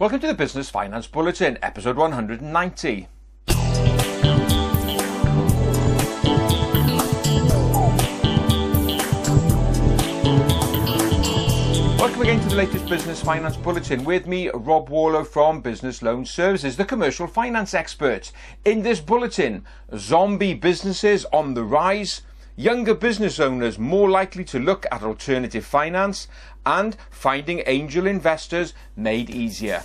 Welcome to the Business Finance Bulletin, episode 190. Welcome again to the latest Business Finance Bulletin. With me, Rob Warlow from Business Loan Services, the commercial finance expert. In this bulletin, zombie businesses on the rise, younger business owners more likely to look at alternative finance, and finding angel investors made easier.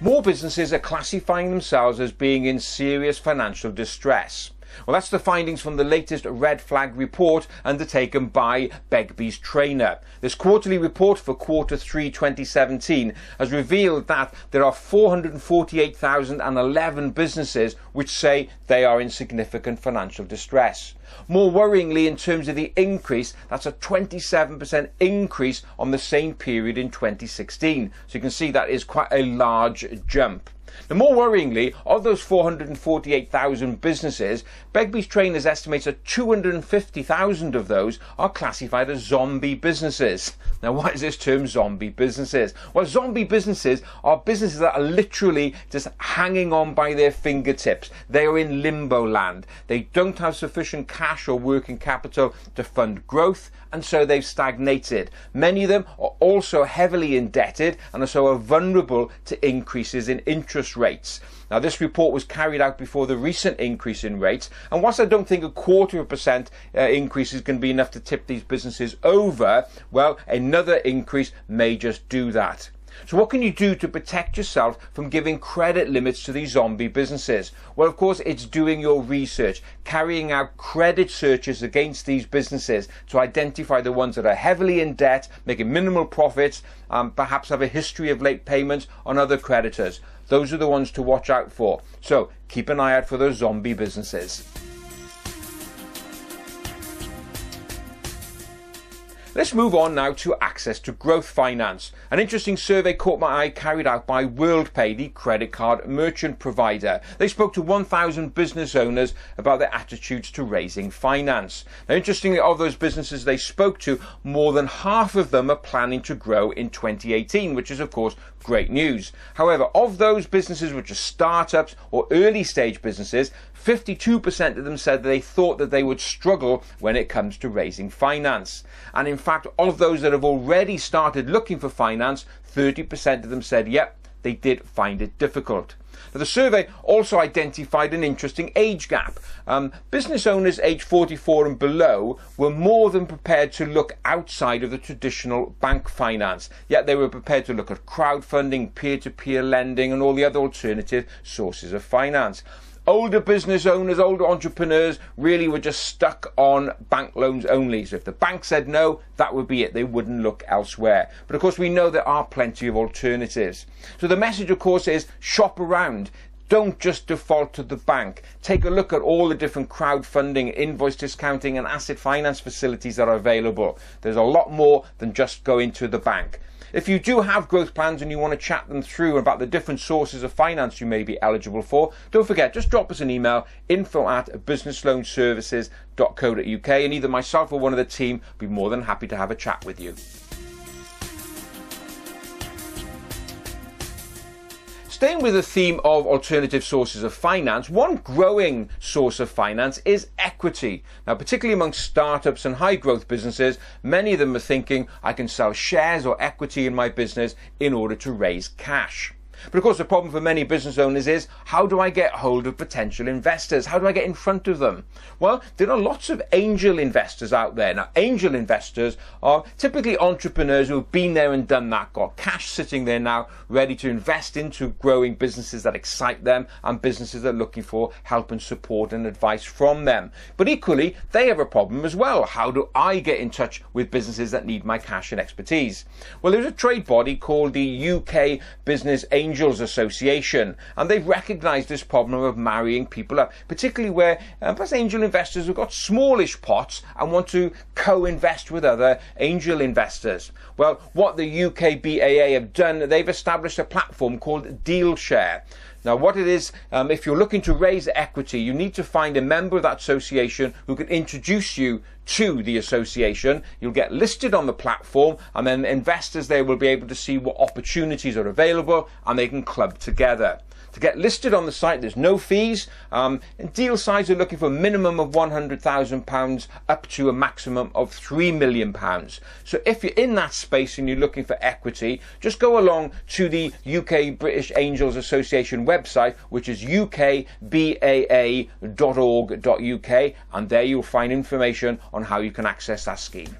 More businesses are classifying themselves as being in serious financial distress. Well, that's the findings from the latest red flag report undertaken by Begbies Traynor. This quarterly report for quarter 3 2017 has revealed that there are 448,011 businesses which say they are in significant financial distress. More worryingly, in terms of the increase, that's a 27% increase on the same period in 2016. So you can see that is quite a large jump. Now, more worryingly, of those 448,000 businesses, Begbies Traynors estimates that 250,000 of those are classified as zombie businesses. Now, what is this term zombie businesses? Well, zombie businesses are businesses that are literally just hanging on by their fingertips. They are in limbo land. They don't have sufficient cash or working capital to fund growth, and so they've stagnated. Many of them are also heavily indebted and are so vulnerable to increases in interest interest rates. Now, this report was carried out before the recent increase in rates, and whilst I don't think a quarter of a percent uh, increase is going to be enough to tip these businesses over, well, another increase may just do that. So what can you do to protect yourself from giving credit limits to these zombie businesses? Well, of course, it's doing your research, carrying out credit searches against these businesses to identify the ones that are heavily in debt, making minimal profits, um, perhaps have a history of late payments on other creditors. Those are the ones to watch out for. So keep an eye out for those zombie businesses. Let's move on now to access to growth finance. An interesting survey caught my eye carried out by WorldPay, the credit card merchant provider. They spoke to 1,000 business owners about their attitudes to raising finance. Now, interestingly, of those businesses they spoke to, more than half of them are planning to grow in 2018, which is, of course, great news. However, of those businesses which are startups or early stage businesses, 52% of them said that they thought that they would struggle when it comes to raising finance. And in fact, of those that have already started looking for finance, 30% of them said, yep, they did find it difficult. Now, the survey also identified an interesting age gap. Um, business owners aged 44 and below were more than prepared to look outside of the traditional bank finance, yet they were prepared to look at crowdfunding, peer to peer lending, and all the other alternative sources of finance older business owners, older entrepreneurs really were just stuck on bank loans only. So if the bank said no, that would be it. They wouldn't look elsewhere. But of course, we know there are plenty of alternatives. So the message, of course, is shop around. Don't just default to the bank. Take a look at all the different crowdfunding, invoice discounting, and asset finance facilities that are available. There's a lot more than just going to the bank. If you do have growth plans and you want to chat them through about the different sources of finance you may be eligible for, don't forget, just drop us an email, info at businessloanservices.co.uk, and either myself or one of the team will be more than happy to have a chat with you. Staying with the theme of alternative sources of finance, one growing source of finance is equity. Now, particularly among startups and high growth businesses, many of them are thinking, I can sell shares or equity in my business in order to raise cash. But of course, the problem for many business owners is how do I get hold of potential investors? How do I get in front of them? Well, there are lots of angel investors out there. Now, angel investors are typically entrepreneurs who have been there and done that, got cash sitting there now, ready to invest into growing businesses that excite them and businesses that are looking for help and support and advice from them. But equally, they have a problem as well. How do I get in touch with businesses that need my cash and expertise? Well, there's a trade body called the UK Business Angel Angels Association, and they've recognised this problem of marrying people up, particularly where um, angel investors have got smallish pots and want to co-invest with other angel investors. Well, what the UK BAA have done, they've established a platform called DealShare. Now, what it is, um, if you're looking to raise equity, you need to find a member of that association who can introduce you to the association. You'll get listed on the platform, and then investors there will be able to see what opportunities are available and they can club together. To get listed on the site, there's no fees. Um, deal size are looking for a minimum of £100,000 up to a maximum of £3 million. So if you're in that space and you're looking for equity, just go along to the UK British Angels Association website, which is ukbaa.org.uk, and there you'll find information on how you can access that scheme.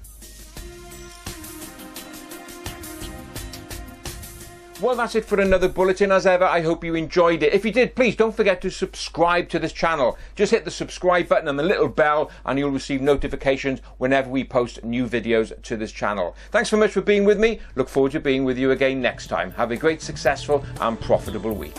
Well, that's it for another bulletin. As ever, I hope you enjoyed it. If you did, please don't forget to subscribe to this channel. Just hit the subscribe button and the little bell, and you'll receive notifications whenever we post new videos to this channel. Thanks so much for being with me. Look forward to being with you again next time. Have a great, successful, and profitable week.